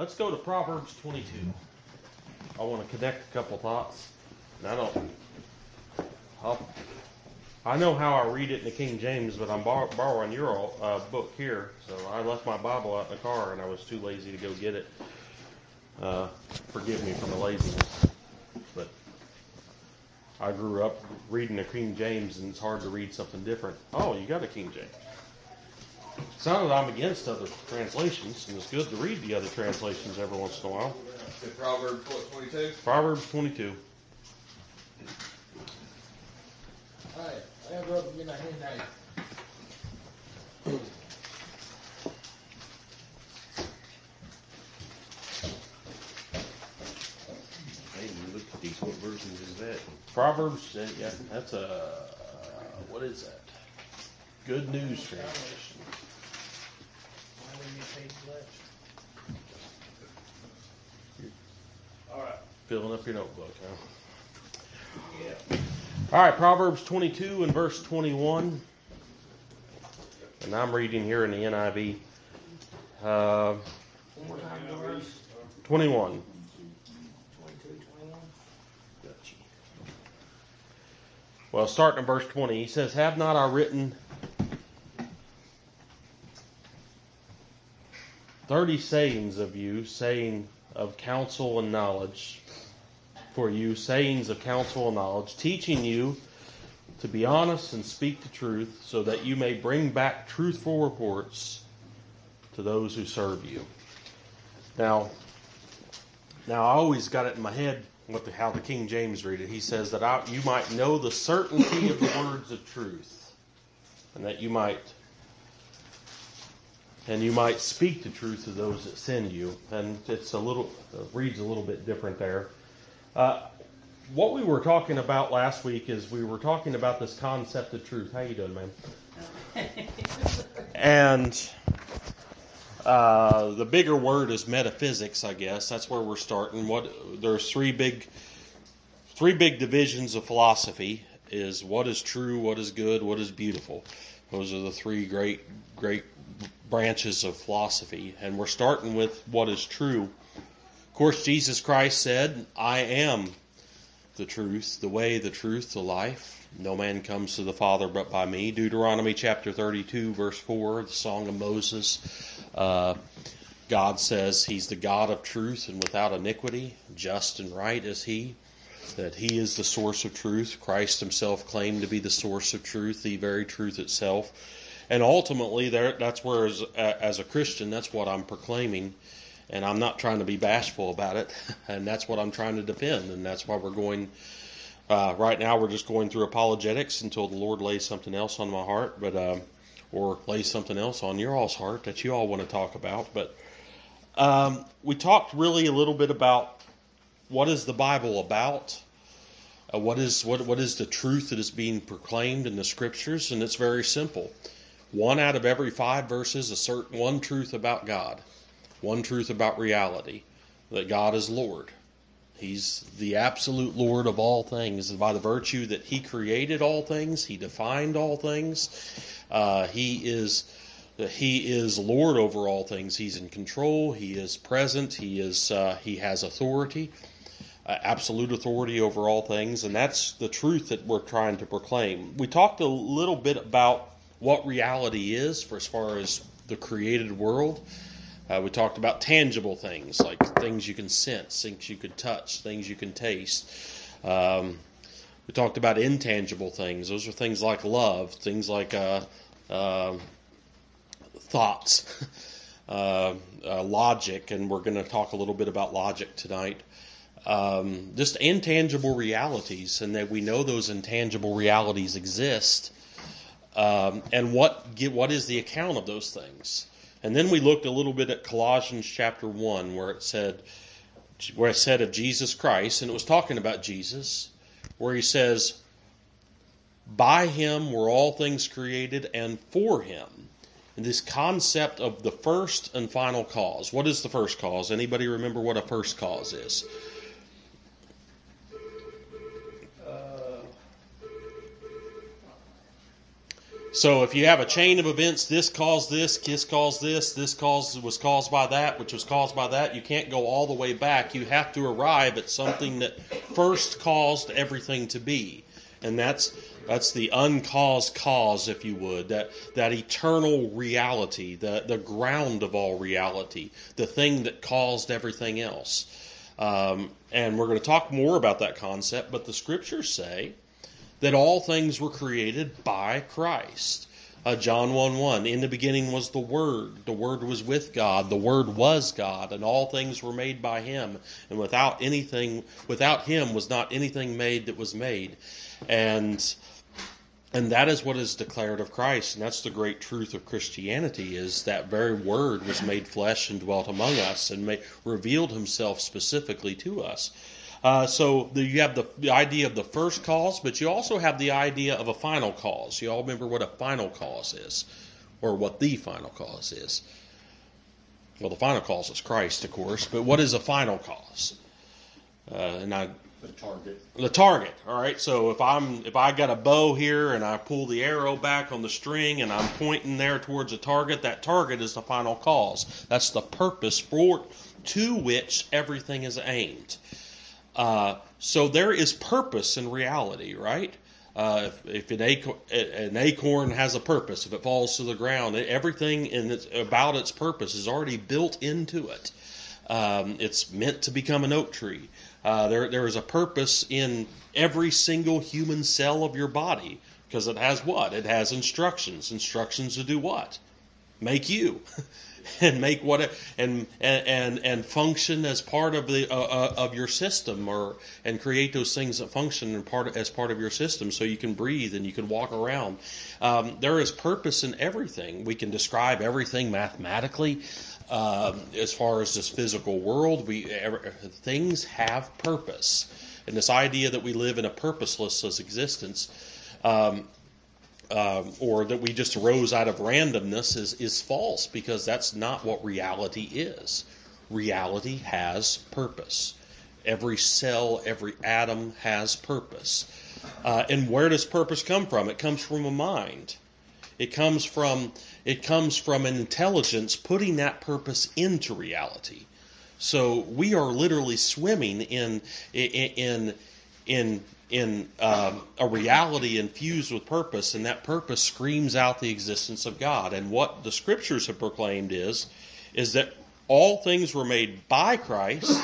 Let's go to Proverbs 22. I want to connect a couple thoughts. And I don't. I'll, I know how I read it in the King James, but I'm bor- borrowing your uh, book here. So I left my Bible out in the car, and I was too lazy to go get it. Uh, forgive me for my laziness, but I grew up reading the King James, and it's hard to read something different. Oh, you got a King James. It's not that I'm against other translations, and it's good to read the other translations every once in a while. The Proverbs 22? Proverbs 22. Alright, I have up in a handout. Hey, look at these. What versions is that? Proverbs, uh, yeah, that's a what is that? Good News translation. How many? Alright. Filling up your notebook, huh? Yeah. All right, Proverbs 22 and verse 21. And I'm reading here in the NIV. Uh, One more time, the verse. 21. Twenty-two, twenty-one. Well, starting in verse 20, he says, Have not I written 30 sayings of you, saying of counsel and knowledge for you, sayings of counsel and knowledge, teaching you to be honest and speak the truth, so that you may bring back truthful reports to those who serve you. Now, now I always got it in my head what the, how the King James read it. He says that I, you might know the certainty of the words of truth, and that you might and you might speak the truth to those that send you. And it's a little uh, reads a little bit different there. Uh, what we were talking about last week is we were talking about this concept of truth. How you doing, man? and uh, the bigger word is metaphysics, I guess. That's where we're starting. What there's three big three big divisions of philosophy is what is true, what is good, what is beautiful. Those are the three great great branches of philosophy, and we're starting with what is true. Of course, Jesus Christ said, "I am the truth, the way, the truth, the life. No man comes to the Father but by me." Deuteronomy chapter 32, verse 4, the Song of Moses. Uh, God says He's the God of truth and without iniquity, just and right is He. That He is the source of truth. Christ Himself claimed to be the source of truth, the very truth itself. And ultimately, there, that's where, as, as a Christian, that's what I'm proclaiming. And I'm not trying to be bashful about it. And that's what I'm trying to defend. And that's why we're going, uh, right now, we're just going through apologetics until the Lord lays something else on my heart. But, um, or lays something else on your all's heart that you all want to talk about. But um, we talked really a little bit about what is the Bible about. Uh, what is what what is the truth that is being proclaimed in the scriptures? And it's very simple. One out of every five verses assert one truth about God, one truth about reality, that God is Lord. He's the absolute Lord of all things. By the virtue that He created all things, He defined all things. Uh, he is He is Lord over all things. He's in control. He is present. He is uh, He has authority, absolute authority over all things, and that's the truth that we're trying to proclaim. We talked a little bit about what reality is for as far as the created world. Uh, we talked about tangible things like things you can sense, things you can touch, things you can taste. Um, we talked about intangible things. Those are things like love, things like uh, uh, thoughts, uh, logic, and we're going to talk a little bit about logic tonight. Um, just intangible realities, and that we know those intangible realities exist, um, and what get, what is the account of those things. And then we looked a little bit at Colossians chapter one, where it said, where it said of Jesus Christ, and it was talking about Jesus, where he says, "By him were all things created, and for him." And this concept of the first and final cause. What is the first cause? Anybody remember what a first cause is? So if you have a chain of events, this caused this, this caused this, this caused was caused by that, which was caused by that, you can't go all the way back. You have to arrive at something that first caused everything to be. And that's that's the uncaused cause, if you would, that that eternal reality, the the ground of all reality, the thing that caused everything else. Um, and we're going to talk more about that concept, but the scriptures say that all things were created by Christ. Uh, John 1 1, in the beginning was the Word. The Word was with God. The Word was God, and all things were made by Him. And without anything, without Him was not anything made that was made. And and that is what is declared of Christ, and that's the great truth of Christianity: is that very Word was made flesh and dwelt among us, and made, revealed Himself specifically to us. Uh, so the, you have the, the idea of the first cause, but you also have the idea of a final cause. You all remember what a final cause is, or what the final cause is. Well, the final cause is Christ, of course, but what is a final cause? Uh, and I The target. the target all right so if i'm if i got a bow here and i pull the arrow back on the string and i'm pointing there towards a target that target is the final cause that's the purpose for to which everything is aimed uh, so there is purpose in reality right uh, if, if an, acorn, an acorn has a purpose if it falls to the ground everything in its, about its purpose is already built into it um, it's meant to become an oak tree. Uh, there, there is a purpose in every single human cell of your body because it has what? It has instructions. Instructions to do what? Make you, and make what and and and function as part of the uh, uh, of your system, or and create those things that function part as part of your system, so you can breathe and you can walk around. Um, there is purpose in everything. We can describe everything mathematically. Um, as far as this physical world, we ever, things have purpose, and this idea that we live in a purposeless existence, um, um, or that we just arose out of randomness, is is false because that's not what reality is. Reality has purpose. Every cell, every atom has purpose. Uh, and where does purpose come from? It comes from a mind. It comes from it comes from an intelligence putting that purpose into reality. So we are literally swimming in in in in um, a reality infused with purpose, and that purpose screams out the existence of God. And what the scriptures have proclaimed is is that all things were made by Christ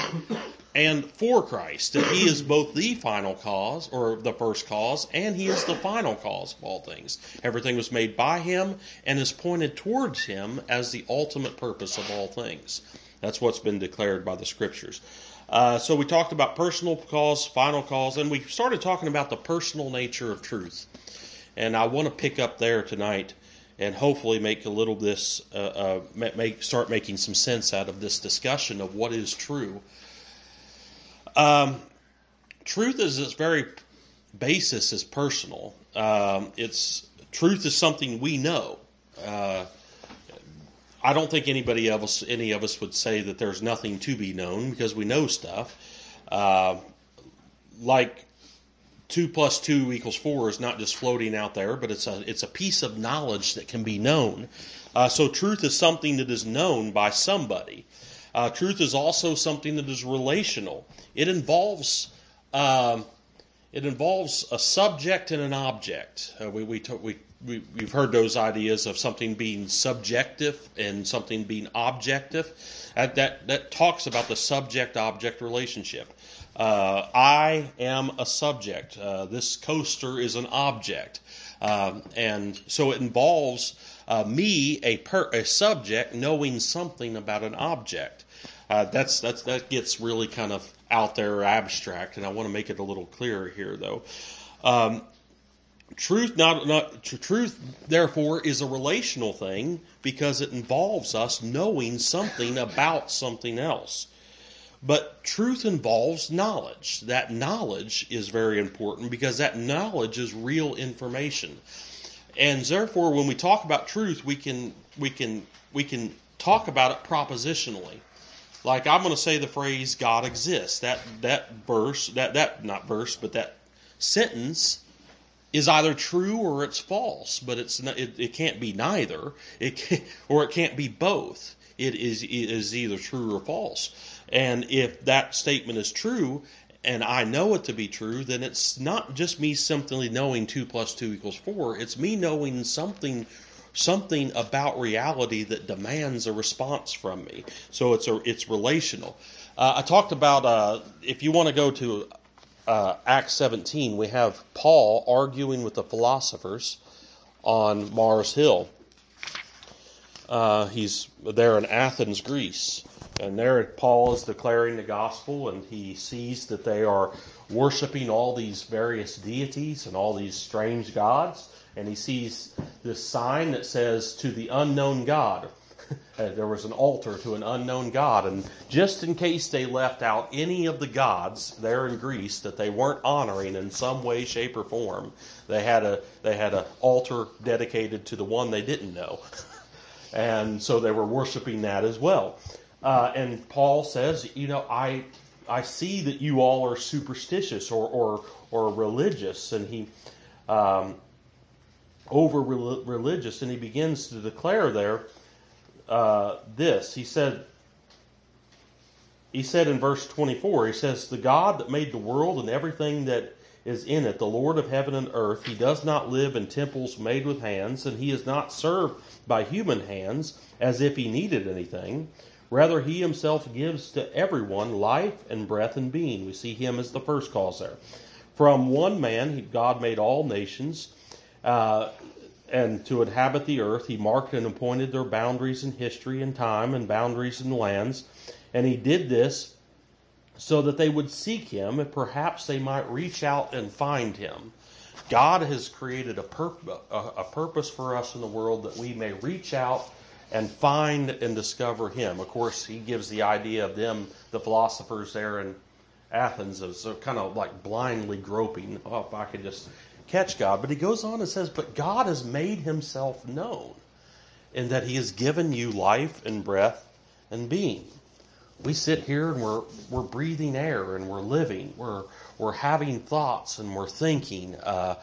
and for Christ. That He is both the final cause, or the first cause, and He is the final cause of all things. Everything was made by Him and is pointed towards Him as the ultimate purpose of all things. That's what's been declared by the Scriptures. Uh, so we talked about personal cause, final cause, and we started talking about the personal nature of truth. And I want to pick up there tonight and hopefully make a little this uh, uh, make start making some sense out of this discussion of what is true. Um, truth is its very basis is personal. Um, it's truth is something we know. Uh, I don't think anybody else, any of us, would say that there's nothing to be known because we know stuff. Uh, like two plus two equals four is not just floating out there, but it's a it's a piece of knowledge that can be known. Uh, so truth is something that is known by somebody. Uh, truth is also something that is relational. It involves um, it involves a subject and an object. Uh, we we, to, we we we've heard those ideas of something being subjective and something being objective. Uh, that that talks about the subject object relationship. Uh, I am a subject. Uh, this coaster is an object. Um, and so it involves uh, me, a, per, a subject, knowing something about an object. Uh, that's, that's, that gets really kind of out there abstract, and I want to make it a little clearer here, though. Um, truth not, not truth therefore is a relational thing because it involves us knowing something about something else but truth involves knowledge. That knowledge is very important because that knowledge is real information. And therefore when we talk about truth, we can we can we can talk about it propositionally. Like I'm going to say the phrase God exists. That that verse, that that not verse, but that sentence is either true or it's false, but it's not, it, it can't be neither. It can, or it can't be both. It is it is either true or false. And if that statement is true, and I know it to be true, then it's not just me simply knowing two plus two equals four. It's me knowing something something about reality that demands a response from me. So it's a it's relational. Uh, I talked about uh, if you want to go to uh, Acts 17, we have Paul arguing with the philosophers on Mars Hill. Uh, he's there in Athens, Greece. And there Paul is declaring the gospel, and he sees that they are worshiping all these various deities and all these strange gods. And he sees this sign that says, To the unknown God. there was an altar to an unknown God. And just in case they left out any of the gods there in Greece that they weren't honoring in some way, shape, or form, they had a they had an altar dedicated to the one they didn't know. and so they were worshiping that as well. Uh, and Paul says, you know, I I see that you all are superstitious or or, or religious, and he um, over religious, and he begins to declare there uh, this. He said. He said in verse 24, he says, The God that made the world and everything that is in it, the Lord of heaven and earth, he does not live in temples made with hands, and he is not served by human hands as if he needed anything. Rather, he himself gives to everyone life and breath and being. We see him as the first cause there. From one man, God made all nations, uh, and to inhabit the earth, he marked and appointed their boundaries in history and time and boundaries in lands. And he did this so that they would seek him and perhaps they might reach out and find him. God has created a, a purpose for us in the world that we may reach out and find and discover him. Of course, he gives the idea of them, the philosophers there in Athens, as kind of like blindly groping. Oh, if I could just catch God. But he goes on and says, But God has made himself known in that he has given you life and breath and being. We sit here and we're, we're breathing air and we're living. We're, we're having thoughts and we're thinking. Uh,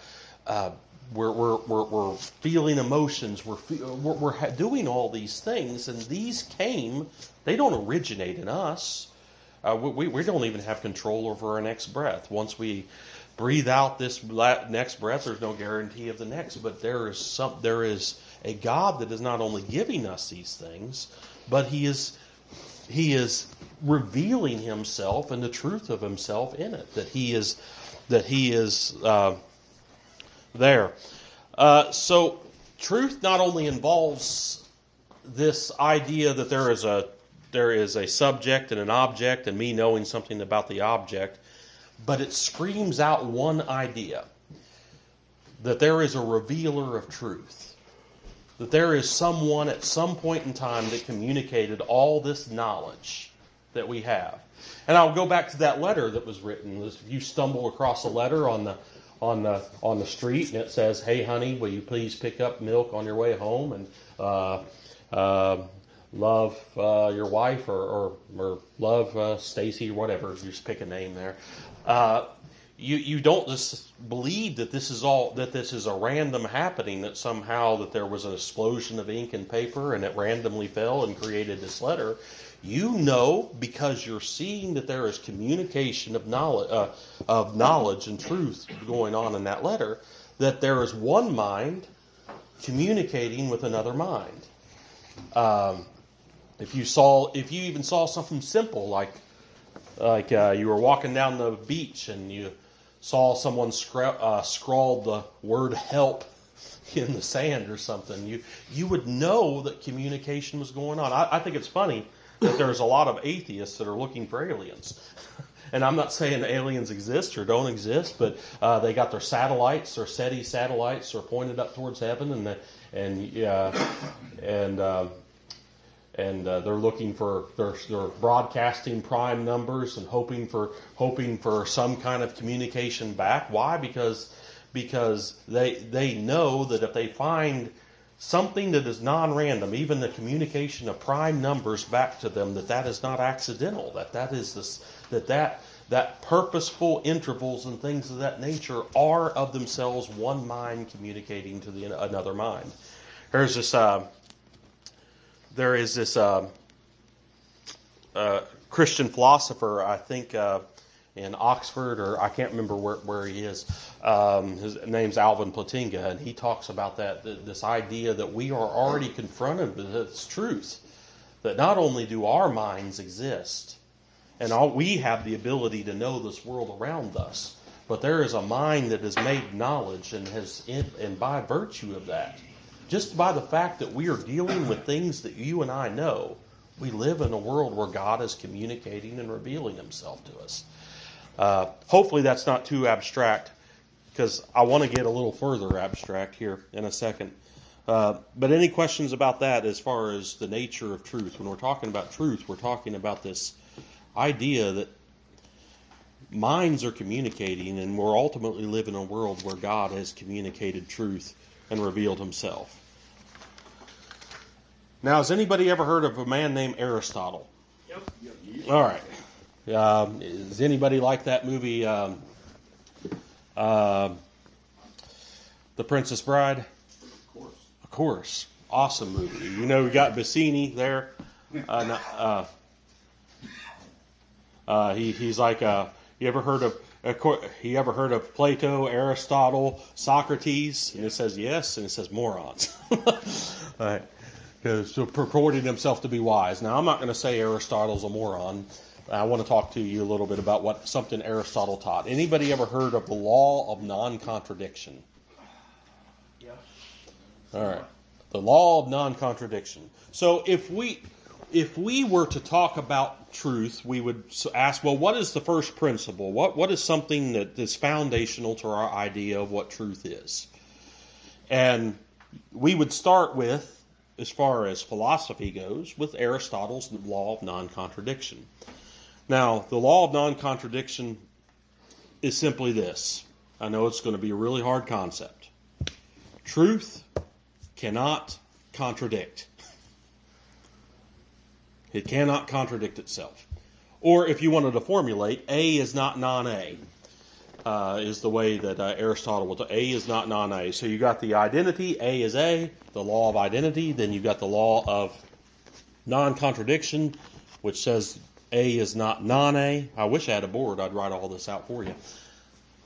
uh, we're, we're, we're, we're feeling emotions, we're, we're, we're doing all these things, and these came, they don't originate in us. Uh, we, we don't even have control over our next breath. Once we breathe out this next breath, there's no guarantee of the next, but there is some, there is a God that is not only giving us these things, but He is, He is revealing Himself and the truth of Himself in it. That He is, that He is, uh, there. Uh, so, truth not only involves this idea that there is a there is a subject and an object, and me knowing something about the object, but it screams out one idea that there is a revealer of truth. That there is someone at some point in time that communicated all this knowledge that we have. And I'll go back to that letter that was written. If you stumble across a letter on the on the on the street and it says, "Hey, honey, will you please pick up milk on your way home and uh, uh, love uh, your wife or or, or love uh, Stacy or whatever." You just pick a name there. Uh, you you don't just believe that this is all that this is a random happening that somehow that there was an explosion of ink and paper and it randomly fell and created this letter you know because you're seeing that there is communication of knowledge, uh, of knowledge and truth going on in that letter, that there is one mind communicating with another mind. Um, if you saw, if you even saw something simple like, like uh, you were walking down the beach and you saw someone scra- uh, scrawled the word "help" in the sand or something, you you would know that communication was going on. I, I think it's funny that there's a lot of atheists that are looking for aliens. and I'm not saying aliens exist or don't exist, but uh, they got their satellites, their SETI satellites, are pointed up towards heaven, and the, and uh, and uh, and uh, they're looking for they're, they're broadcasting prime numbers and hoping for hoping for some kind of communication back. Why? Because because they they know that if they find something that is non-random, even the communication of prime numbers back to them, that that is not accidental, that that is this, that that that purposeful intervals and things of that nature are of themselves one mind communicating to the another mind. There's this. Uh, there is this uh, uh, Christian philosopher, I think, uh, in Oxford, or I can't remember where, where he is. Um, his name's Alvin Plantinga, and he talks about that this idea that we are already confronted with this truth that not only do our minds exist, and all, we have the ability to know this world around us, but there is a mind that has made knowledge and has, and by virtue of that, just by the fact that we are dealing with things that you and I know, we live in a world where God is communicating and revealing Himself to us. Uh, hopefully, that's not too abstract because I want to get a little further abstract here in a second. Uh, but any questions about that as far as the nature of truth? When we're talking about truth, we're talking about this idea that minds are communicating, and we're ultimately living in a world where God has communicated truth and revealed Himself. Now, has anybody ever heard of a man named Aristotle? Yep. All right. Um, is anybody like that movie, um, uh, The Princess Bride? Of course. Of course. Awesome movie. You know, we got Vizzini there. Uh, uh, uh, he, he's like, uh, you ever heard of, you ever heard of Plato, Aristotle, Socrates? And it says yes, and it says morons. All right. So purporting himself to be wise. Now, I'm not going to say Aristotle's a moron. I want to talk to you a little bit about what something Aristotle taught. Anybody ever heard of the law of non-contradiction? Yeah. All right. The law of non-contradiction. So if we if we were to talk about truth, we would ask, well, what is the first principle? What what is something that is foundational to our idea of what truth is? And we would start with, as far as philosophy goes, with Aristotle's law of non-contradiction. Now, the law of non contradiction is simply this. I know it's going to be a really hard concept. Truth cannot contradict. It cannot contradict itself. Or if you wanted to formulate, A is not non A, uh, is the way that uh, Aristotle will. A is not non A. So you got the identity, A is A, the law of identity, then you've got the law of non contradiction, which says a is not non-A. I wish I had a board. I'd write all this out for you.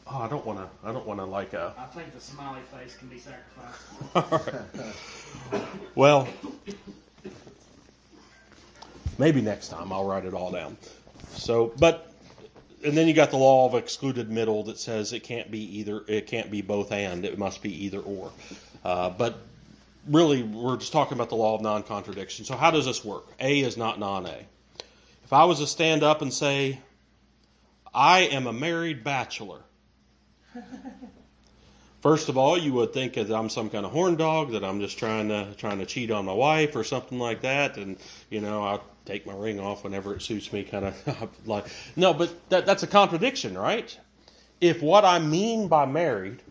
Oh, I don't want to. I don't want to like a. I think the smiley face can be sacrificed. Well, maybe next time I'll write it all down. So, but and then you got the law of excluded middle that says it can't be either. It can't be both and. It must be either or. Uh, but really, we're just talking about the law of non-contradiction. So, how does this work? A is not non-A. If I was to stand up and say, I am a married bachelor, first of all, you would think that I'm some kind of horn dog, that I'm just trying to trying to cheat on my wife or something like that, and you know I'll take my ring off whenever it suits me, kind of like no, but that, that's a contradiction, right? If what I mean by married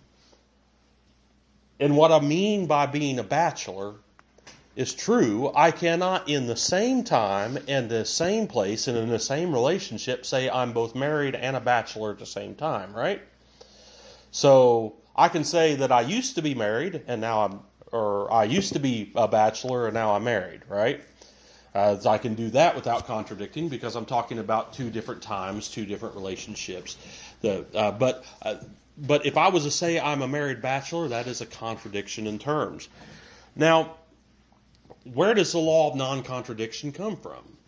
and what I mean by being a bachelor is true, I cannot in the same time and the same place and in the same relationship say I'm both married and a bachelor at the same time, right? So I can say that I used to be married and now I'm, or I used to be a bachelor and now I'm married, right? I can do that without contradicting because I'm talking about two different times, two different relationships. The, uh, but uh, but if I was to say I'm a married bachelor, that is a contradiction in terms. Now, where does the law of non contradiction come from?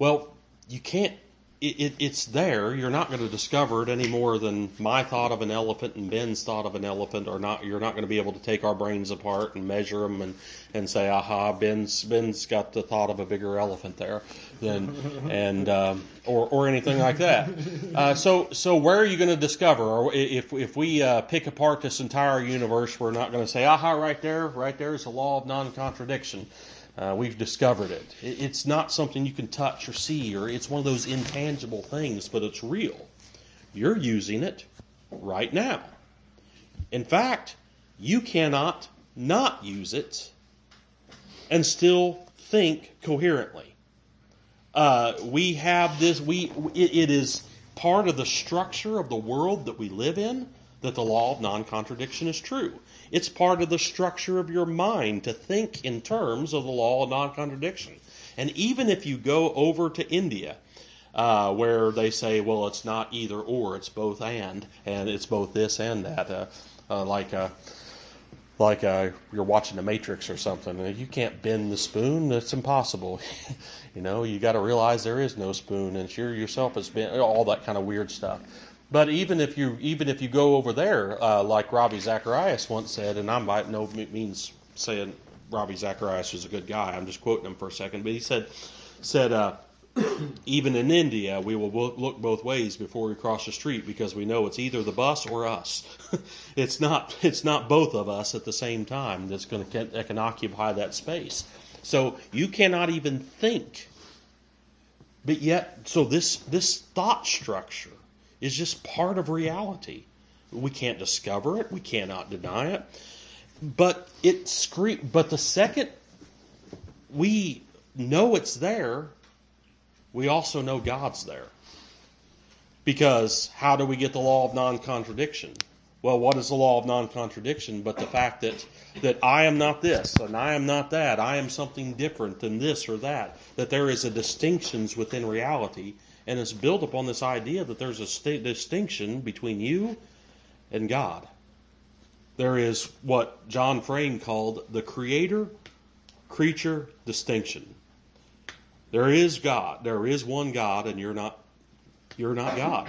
Well, you can't, it, it, it's there. You're not going to discover it any more than my thought of an elephant and Ben's thought of an elephant are not, you're not going to be able to take our brains apart and measure them and, and say, aha, Ben's, Ben's got the thought of a bigger elephant there than, and, um, or, or anything like that. Uh, so, so where are you going to discover? Or if, if we uh, pick apart this entire universe, we're not going to say, aha, right there, right there is the law of non-contradiction. Uh, we've discovered it. it. It's not something you can touch or see, or it's one of those intangible things, but it's real. You're using it right now. In fact, you cannot not use it and still think coherently. Uh, we have this. We it, it is part of the structure of the world that we live in that the law of non contradiction is true. It's part of the structure of your mind to think in terms of the law of non contradiction. And even if you go over to India, uh, where they say, well, it's not either or, it's both and, and it's both this and that, uh, uh, like uh, like uh, you're watching the Matrix or something. and You can't bend the spoon; it's impossible. you know, you got to realize there is no spoon, and you yourself has been all that kind of weird stuff. But even if you even if you go over there, uh, like Ravi Zacharias once said, and I'm by no means saying Ravi Zacharias was a good guy. I'm just quoting him for a second, but he said said. Uh, even in India, we will look both ways before we cross the street because we know it's either the bus or us. it's not it's not both of us at the same time that's going to that can occupy that space. So you cannot even think. But yet, so this this thought structure is just part of reality. We can't discover it. We cannot deny it. But it scream. But the second we know it's there, we also know God's there. Because how do we get the law of non contradiction? Well, what is the law of non contradiction but the fact that, that I am not this and I am not that, I am something different than this or that, that there is a distinctions within reality, and it's built upon this idea that there's a st- distinction between you and God. There is what John Frame called the creator creature distinction. There is God. There is one God, and you're not you're not God.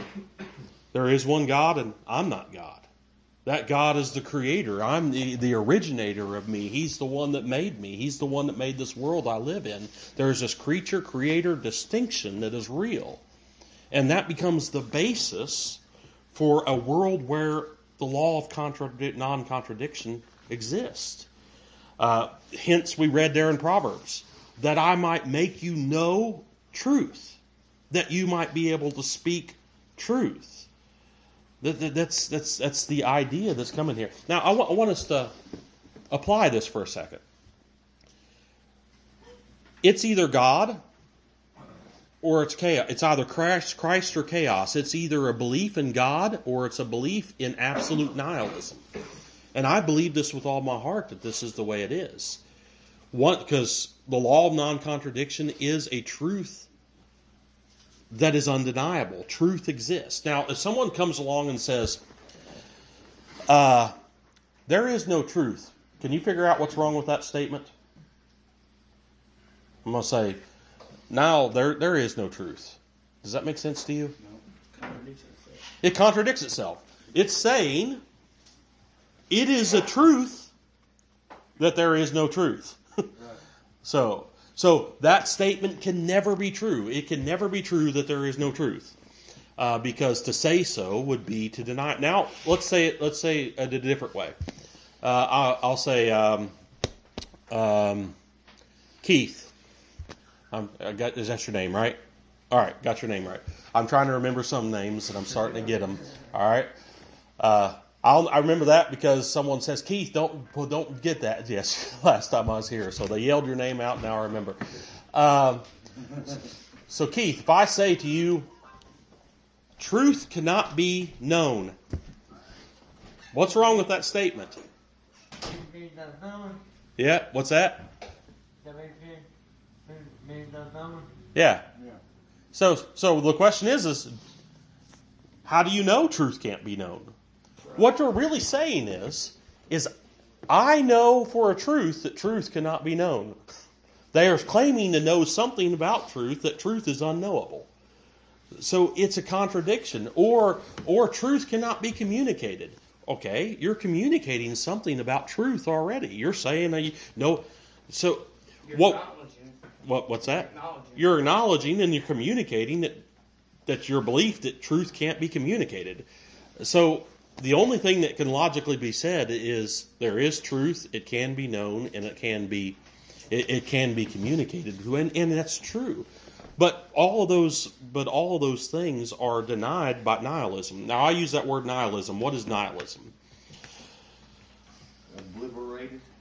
There is one God, and I'm not God. That God is the creator. I'm the, the originator of me. He's the one that made me. He's the one that made this world I live in. There's this creature creator distinction that is real. And that becomes the basis for a world where the law of contradic- non contradiction exists. Uh, hence, we read there in Proverbs that I might make you know truth, that you might be able to speak truth. That, that, that's, that's, that's the idea that's coming here. Now, I, w- I want us to apply this for a second. It's either God or it's chaos. It's either Christ, or chaos. It's either a belief in God or it's a belief in absolute nihilism. And I believe this with all my heart that this is the way it is. One, because the law of non contradiction is a truth that is undeniable. Truth exists. Now, if someone comes along and says, uh, there is no truth, can you figure out what's wrong with that statement? I'm going to say, now there, there is no truth. Does that make sense to you? No. It contradicts itself. It's saying it is a truth that there is no truth. So, so that statement can never be true. It can never be true that there is no truth, uh, because to say so would be to deny. It. Now, let's say it. Let's say it a different way. Uh, I'll, I'll, say, um, um, Keith. I'm, I got is that your name, right? All right, got your name right. I'm trying to remember some names, and I'm starting to get them. All right. Uh, I'll, i remember that because someone says, Keith, don't don't get that. Yes, last time I was here, so they yelled your name out. Now I remember. Um, so Keith, if I say to you, truth cannot be known, what's wrong with that statement? Yeah, what's that? Yeah. Yeah. So so the question is is how do you know truth can't be known? What you're really saying is, is I know for a truth that truth cannot be known. They are claiming to know something about truth that truth is unknowable. So it's a contradiction, or or truth cannot be communicated. Okay, you're communicating something about truth already. You're saying that you no. So You're what? What? What's that? Acknowledging. You're acknowledging and you're communicating that that your belief that truth can't be communicated. So the only thing that can logically be said is there is truth, it can be known, and it can be it, it can be communicated, and, and that's true. But all of those, but all of those things are denied by nihilism. Now, I use that word nihilism. What is nihilism?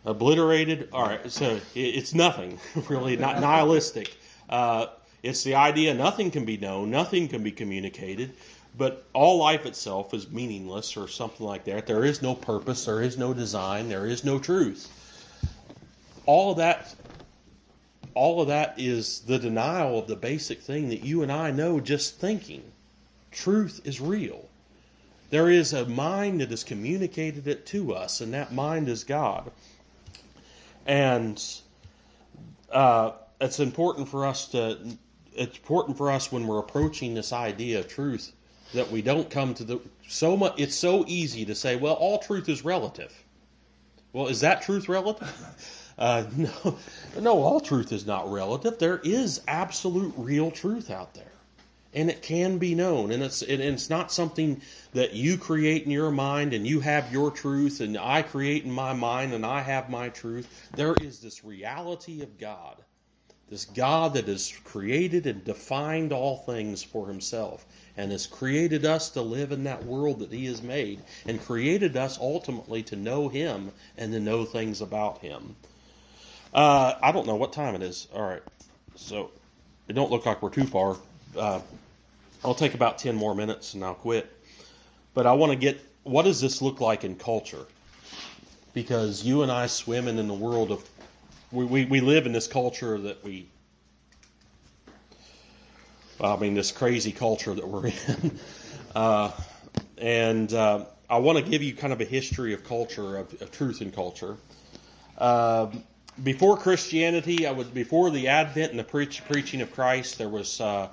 Obliterated. All right, so it's nothing really, not nihilistic. Uh, It's the idea nothing can be known, nothing can be communicated, but all life itself is meaningless or something like that. There is no purpose, there is no design, there is no truth. All of that all of that is the denial of the basic thing that you and I know just thinking. Truth is real. There is a mind that has communicated it to us, and that mind is God. And uh, it's important for us to. It's important for us when we're approaching this idea of truth that we don't come to the so much. It's so easy to say, "Well, all truth is relative." Well, is that truth relative? Uh, no, no, all truth is not relative. There is absolute real truth out there. And it can be known. And it's, and it's not something that you create in your mind and you have your truth and I create in my mind and I have my truth. There is this reality of God. This God that has created and defined all things for himself and has created us to live in that world that he has made and created us ultimately to know him and to know things about him. Uh, I don't know what time it is. All right, so it don't look like we're too far. Uh, I'll take about ten more minutes and I'll quit. But I want to get what does this look like in culture? Because you and I swim in the world of we, we, we live in this culture that we I mean this crazy culture that we're in. Uh, and uh, I want to give you kind of a history of culture, of, of truth in culture. Um, before Christianity, I was before the advent and the preach, preaching of Christ. There was uh,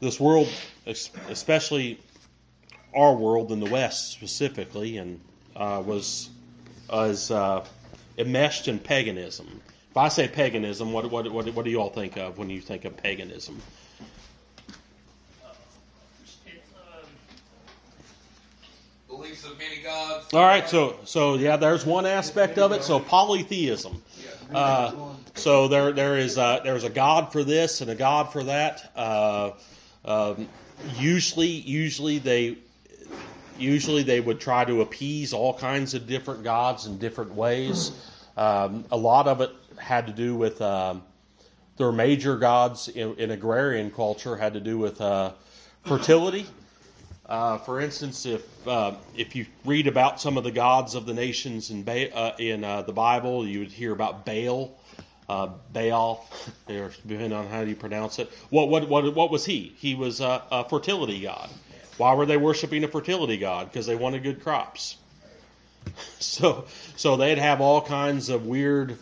this world, especially our world in the West specifically, and uh, was was uh, enmeshed in paganism. If I say paganism, what, what what what do you all think of when you think of paganism? Beliefs of many gods. All right, so so yeah, there's one aspect of it. So polytheism. Uh, so there there is a, there's a god for this and a god for that. Uh, um, usually usually they usually they would try to appease all kinds of different gods in different ways. Um, a lot of it had to do with um, their major gods in, in, agrarian culture had to do with uh, fertility. Uh, for instance, if uh, if you read about some of the gods of the nations in ba- uh, in uh, the Bible, you would hear about Baal, uh, Baal, depending on how you pronounce it. What what what what was he? He was a, a fertility god. Why were they worshiping a fertility god? Because they wanted good crops. So so they'd have all kinds of weird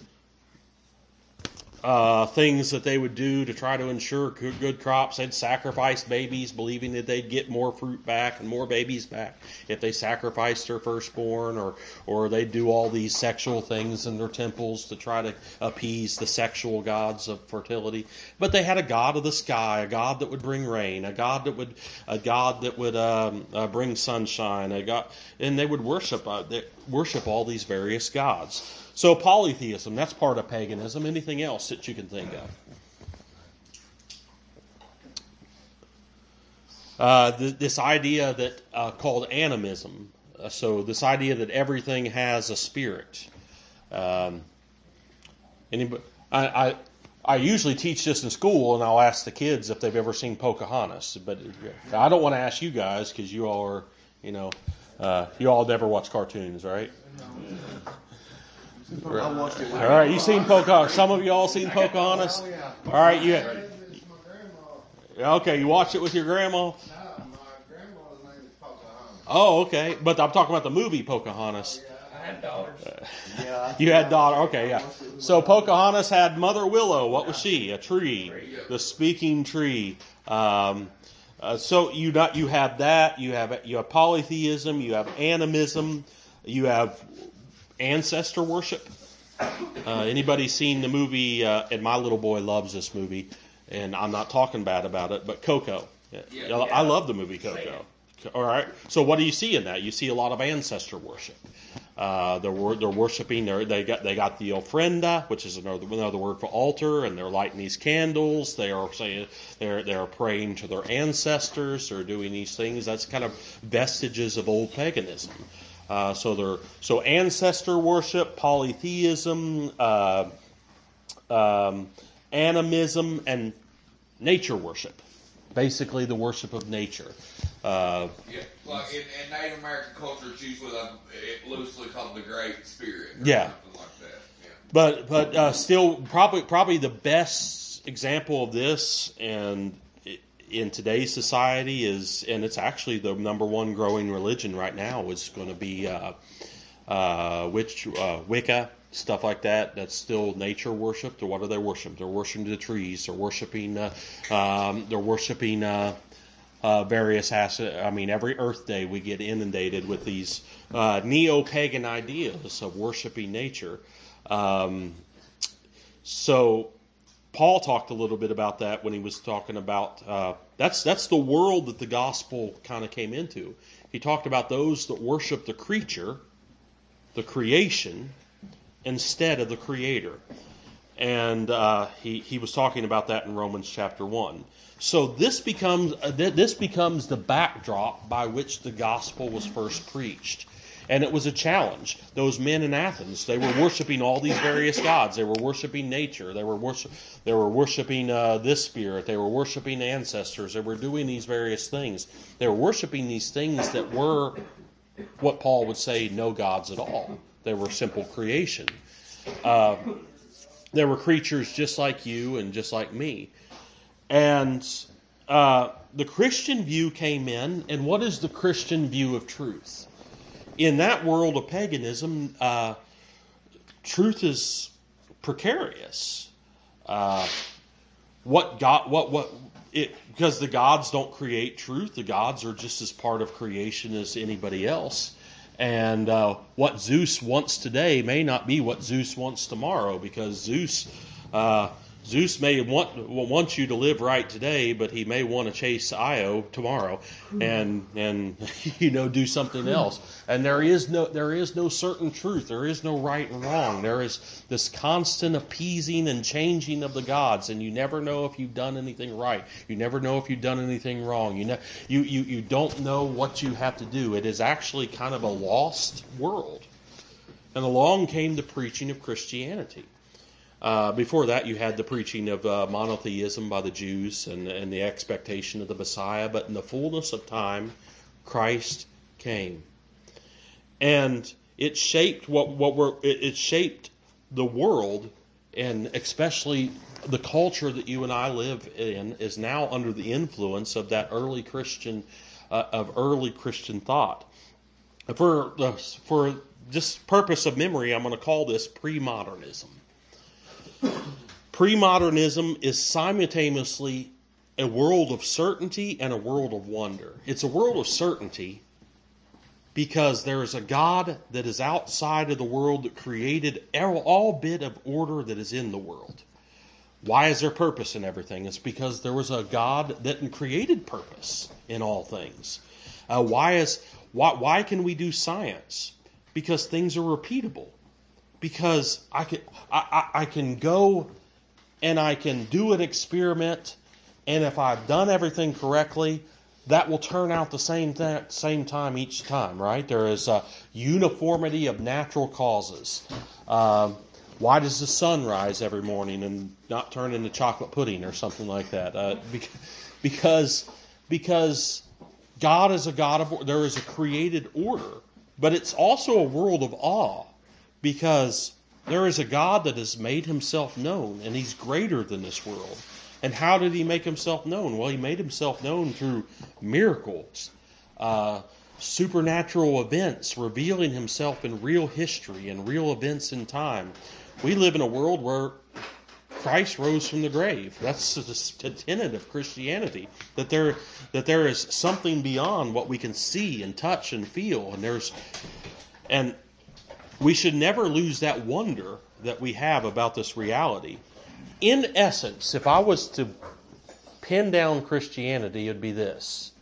uh, things that they would do to try to ensure good, good, crops. They'd sacrifice babies, believing that they'd get more fruit back and more babies back if they sacrificed their firstborn, or or they'd do all these sexual things in their temples to try to appease the sexual gods of fertility. But they had a god of the sky, a god that would bring rain, a god that would a god that would um, uh, bring sunshine, a god, and they would worship uh, they worship all these various gods. So polytheism, that's part of paganism. Anything else that you can think of? Uh, th- this idea that uh, called animism. Uh, so this idea that everything has a spirit. Um, anybody, I, I, I usually teach this in school, and I'll ask the kids if they've ever seen Pocahontas. But I don't want to ask you guys because you all are, you know, uh, you all never watch cartoons, right? I watched it. All right, you seen Pocahontas? Some of you all seen Pocahontas? All right, you. Okay, you watched it with your grandma. Oh, okay, but I'm talking about the movie Pocahontas. I had daughters. Yeah. You had daughter. Okay, yeah. So Pocahontas had Mother Willow. What was she? A tree, the speaking tree. Um, uh, so you not you have that. You have you have polytheism. You have animism. You have ancestor worship. Uh, anybody seen the movie? Uh, and my little boy loves this movie, and I'm not talking bad about it. But Coco, Yeah. I love the movie Coco. All right. So what do you see in that? You see a lot of ancestor worship. Uh, they're they're worshiping. They're, they got they got the ofrenda, which is another another word for altar, and they're lighting these candles. They are saying they're they're praying to their ancestors. They're doing these things. That's kind of vestiges of old paganism. Uh, so they're so ancestor worship, polytheism, uh, um, animism, and nature worship, basically the worship of nature. Uh, Yeah, like in, in Native American culture, it's usually like, it loosely called the Great Spirit. Or Yeah. Like. Yeah. but but uh, still probably probably the best example of this and in today's society is and it's actually the number one growing religion right now is going to be uh, uh, which uh, Wicca stuff like that. That's still nature worship. Or what are they worship? They're worshiping the trees. They're worshiping. Uh, um, they're worshiping. Uh, uh, various asset. I mean, every Earth Day we get inundated with these uh, neo-pagan ideas of worshiping nature. Um, so Paul talked a little bit about that when he was talking about uh, that's that's the world that the gospel kind of came into. He talked about those that worship the creature, the creation, instead of the creator. And uh, he, he was talking about that in Romans chapter 1. So this becomes, uh, this becomes the backdrop by which the gospel was first preached. And it was a challenge. Those men in Athens, they were worshiping all these various gods. They were worshiping nature. They were worship, they were worshiping uh, this spirit. They were worshiping ancestors. They were doing these various things. They were worshiping these things that were what Paul would say no gods at all. They were simple creation. Uh, they were creatures just like you and just like me. And uh, the Christian view came in, and what is the Christian view of truth? In that world of paganism, uh, truth is precarious. Uh, what God, what what it because the gods don't create truth. The gods are just as part of creation as anybody else. And uh, what Zeus wants today may not be what Zeus wants tomorrow, because Zeus, uh, Zeus may want want you to live right today, but he may want to chase Io tomorrow, and and you know do something else. And there is no there is no certain truth. There is no right and wrong. There is this constant appeasing and changing of the gods, and you never know if you've done anything right. You never know if you've done anything wrong. You know you you, you don't know what you have to do. It is actually kind of a lost world. And along came the preaching of Christianity. Uh, before that, you had the preaching of uh, monotheism by the Jews and, and the expectation of the Messiah. But in the fullness of time, Christ came, and it shaped what what we're it, it shaped the world, and especially the culture that you and I live in is now under the influence of that early Christian uh, of early Christian thought. For for just purpose of memory, I'm going to call this pre-modernism. Pre-modernism is simultaneously a world of certainty and a world of wonder. It's a world of certainty because there is a God that is outside of the world that created all bit of order that is in the world. Why is there purpose in everything? It's because there was a God that created purpose in all things. Uh, why is why why can we do science? Because things are repeatable. Because I can I, I, I can go and I can do an experiment, and if I've done everything correctly, that will turn out the same th- same time each time, right? There is a uniformity of natural causes. Um, why does the sun rise every morning and not turn into chocolate pudding or something like that? Uh, because because God is a God of there is a created order, but it's also a world of awe because there is a God that has made himself known and he's greater than this world. And how did he make himself known? Well, he made himself known through miracles, uh, supernatural events, revealing himself in real history and real events in time. We live in a world where Christ rose from the grave. That's the tenet of Christianity that there that there is something beyond what we can see and touch and feel, and there's and we should never lose that wonder that we have about this reality. In essence, if I was to pin down Christianity, it'd be this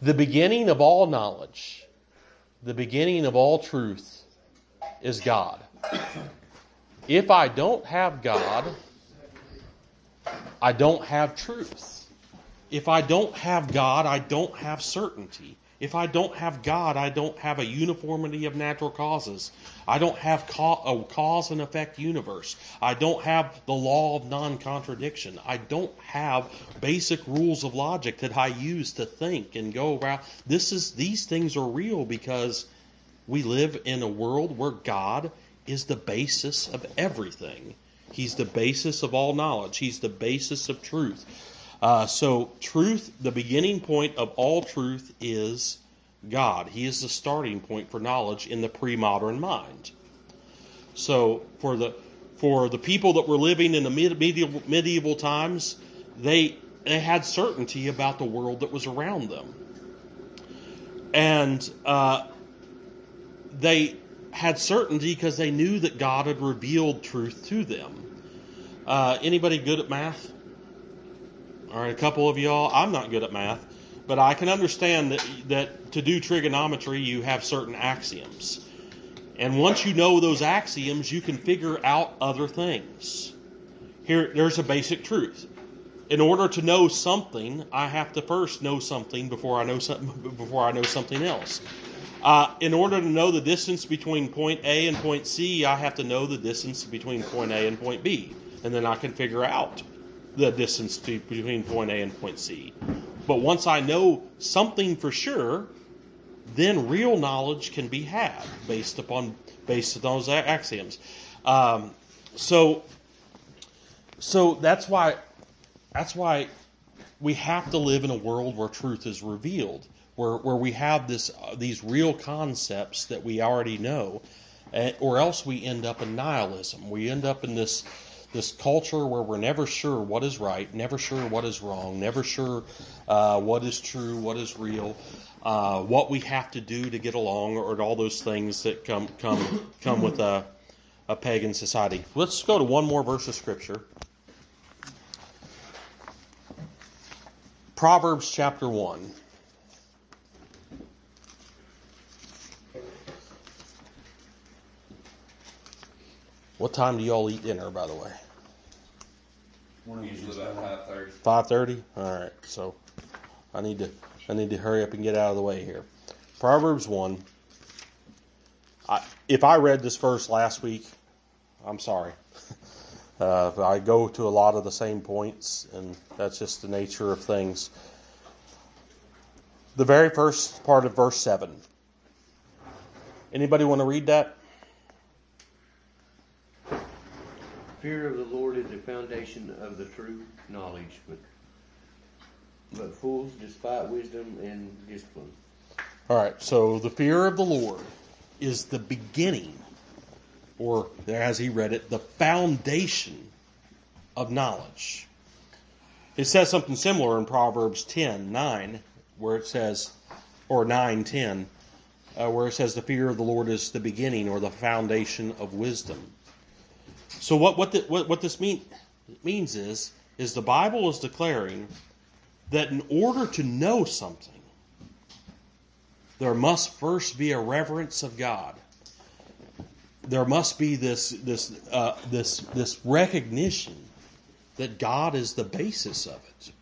the beginning of all knowledge, the beginning of all truth is God. If I don't have God, I don't have truth. If I don't have God, I don't have certainty. If I don't have God, I don't have a uniformity of natural causes. I don't have ca- a cause and effect universe. I don't have the law of non contradiction. I don't have basic rules of logic that I use to think and go about. This is these things are real because we live in a world where God is the basis of everything. He's the basis of all knowledge. He's the basis of truth. Uh, so, truth, the beginning point of all truth is God. He is the starting point for knowledge in the pre-modern mind. So, for the for the people that were living in the medieval, medieval times, they they had certainty about the world that was around them, and uh, they had certainty because they knew that God had revealed truth to them. Uh, anybody good at math? All right, a couple of y'all. I'm not good at math, but I can understand that that to do trigonometry, you have certain axioms, and once you know those axioms, you can figure out other things. Here, there's a basic truth. In order to know something, I have to first know something before I know something before I know something else. Uh, in order to know the distance between point A and point C, I have to know the distance between point A and point B, and then I can figure out the distance to, between point A and point C. But once I know something for sure, then real knowledge can be had based upon based on those axioms. Um, so, so that's why that's why we have to live in a world where truth is revealed, where where we have this uh, these real concepts that we already know, uh, or else we end up in nihilism. We end up in this this culture where we're never sure what is right, never sure what is wrong, never sure uh, what is true, what is real, uh, what we have to do to get along, or all those things that come come come with a, a pagan society. Let's go to one more verse of scripture. Proverbs chapter one. What time do y'all eat dinner, by the way? Usually about five thirty. Five thirty. All right. So I need to I need to hurry up and get out of the way here. Proverbs one. I, if I read this verse last week, I'm sorry. Uh, I go to a lot of the same points, and that's just the nature of things. The very first part of verse seven. Anybody want to read that? Fear of the Lord is the foundation of the true knowledge, but but fools despite wisdom and discipline. All right, so the fear of the Lord is the beginning, or as he read it, the foundation of knowledge. It says something similar in Proverbs 10 9, where it says, or 9 10, uh, where it says, the fear of the Lord is the beginning or the foundation of wisdom. So, what, what, the, what, what this mean, means is, is the Bible is declaring that in order to know something, there must first be a reverence of God. There must be this this uh, this this recognition that God is the basis of it.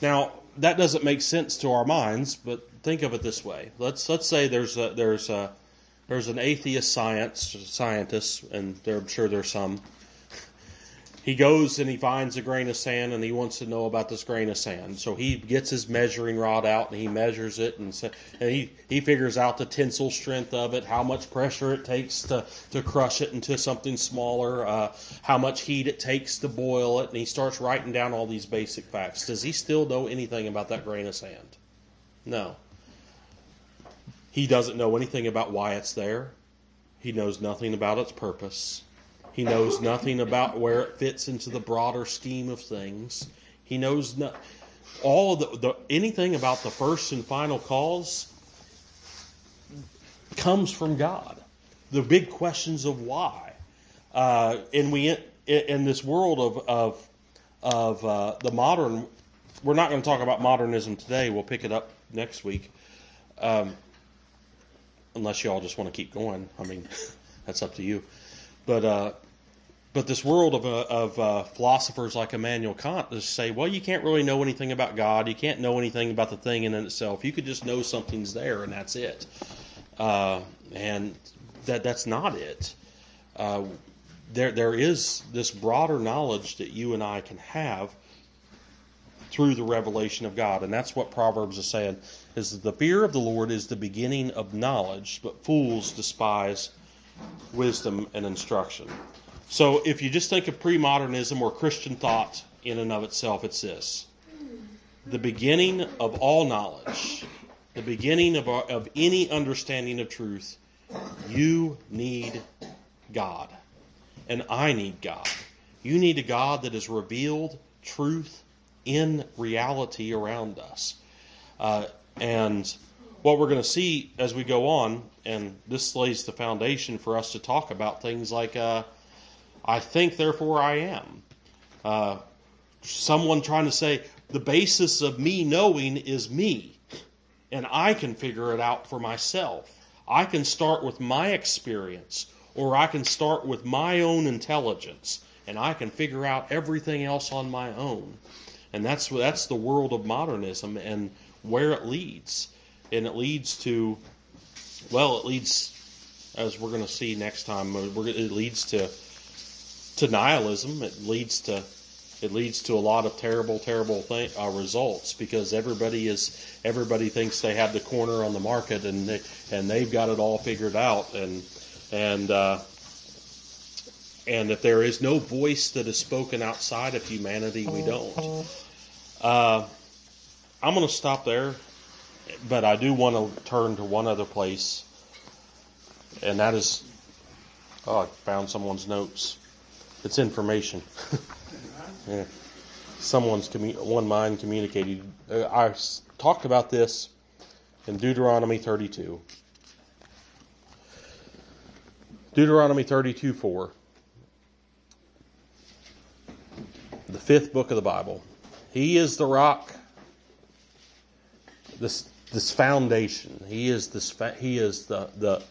Now that doesn't make sense to our minds, but think of it this way: let's let's say there's a, there's a there's an atheist science scientist, and there, I'm sure there's some. He goes and he finds a grain of sand, and he wants to know about this grain of sand. So he gets his measuring rod out and he measures it, and, and he he figures out the tensile strength of it, how much pressure it takes to to crush it into something smaller, uh, how much heat it takes to boil it, and he starts writing down all these basic facts. Does he still know anything about that grain of sand? No. He doesn't know anything about why it's there. He knows nothing about its purpose. He knows nothing about where it fits into the broader scheme of things. He knows no, all of the, the anything about the first and final cause comes from God. The big questions of why, uh, and we in, in this world of of of uh, the modern. We're not going to talk about modernism today. We'll pick it up next week. Um, unless y'all just want to keep going. I mean, that's up to you. But uh, but this world of, uh, of uh, philosophers like Immanuel Kant just say, well, you can't really know anything about God. You can't know anything about the thing in itself. You could just know something's there, and that's it. Uh, and that that's not it. Uh, there there is this broader knowledge that you and I can have through the revelation of God, and that's what Proverbs is saying: is the fear of the Lord is the beginning of knowledge, but fools despise wisdom and instruction. So if you just think of pre-modernism or Christian thought in and of itself, it's this: the beginning of all knowledge, the beginning of, of any understanding of truth. You need God, and I need God. You need a God that has revealed truth in reality around us. Uh, and what we're going to see as we go on, and this lays the foundation for us to talk about things like, uh, I think, therefore I am. Uh, someone trying to say, the basis of me knowing is me, and I can figure it out for myself. I can start with my experience, or I can start with my own intelligence, and I can figure out everything else on my own. And that's that's the world of modernism and where it leads. And it leads to, well, it leads, as we're going to see next time, it leads to to nihilism. It leads to it leads to a lot of terrible, terrible thing, uh, results because everybody is everybody thinks they have the corner on the market and they, and they've got it all figured out and and uh, and if there is no voice that is spoken outside of humanity, we don't. Uh, I'm going to stop there, but I do want to turn to one other place, and that is oh, I found someone's notes. It's information. Yeah. Someone's one mind communicated. Uh, I talked about this in Deuteronomy 32. Deuteronomy 32 4. The fifth book of the Bible. He is the rock, this this foundation. He is this. He is the the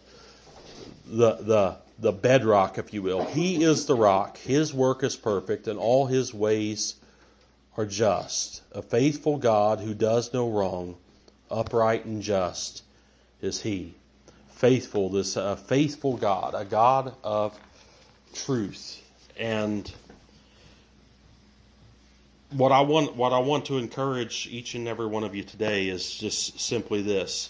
the the the bedrock, if you will. He is the rock. His work is perfect, and all his ways are just. A faithful God who does no wrong, upright and just is he. Faithful, this uh, faithful God, a God of truth. And what I want, what I want to encourage each and every one of you today is just simply this: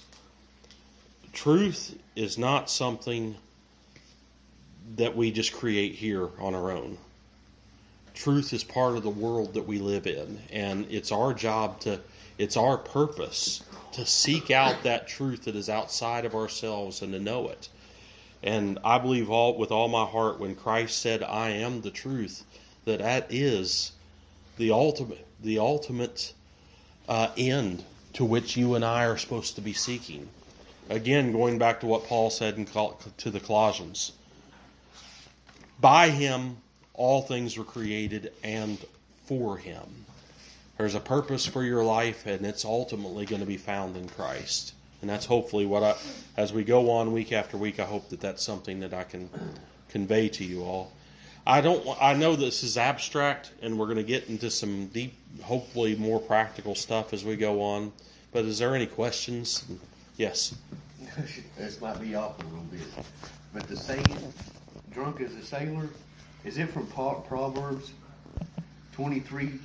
truth is not something that we just create here on our own. Truth is part of the world that we live in, and it's our job to, it's our purpose to seek out that truth that is outside of ourselves and to know it. And I believe all with all my heart when Christ said, "I am the truth," that that is the ultimate, the ultimate uh, end to which you and I are supposed to be seeking. Again, going back to what Paul said in, to the Colossians by him all things were created and for him. There's a purpose for your life and it's ultimately going to be found in Christ. And that's hopefully what I as we go on week after week I hope that that's something that I can convey to you all. I don't I know this is abstract and we're going to get into some deep hopefully more practical stuff as we go on. But is there any questions? Yes. this might be off a little bit, but the saying, "Drunk as a sailor," is it from Proverbs twenty-three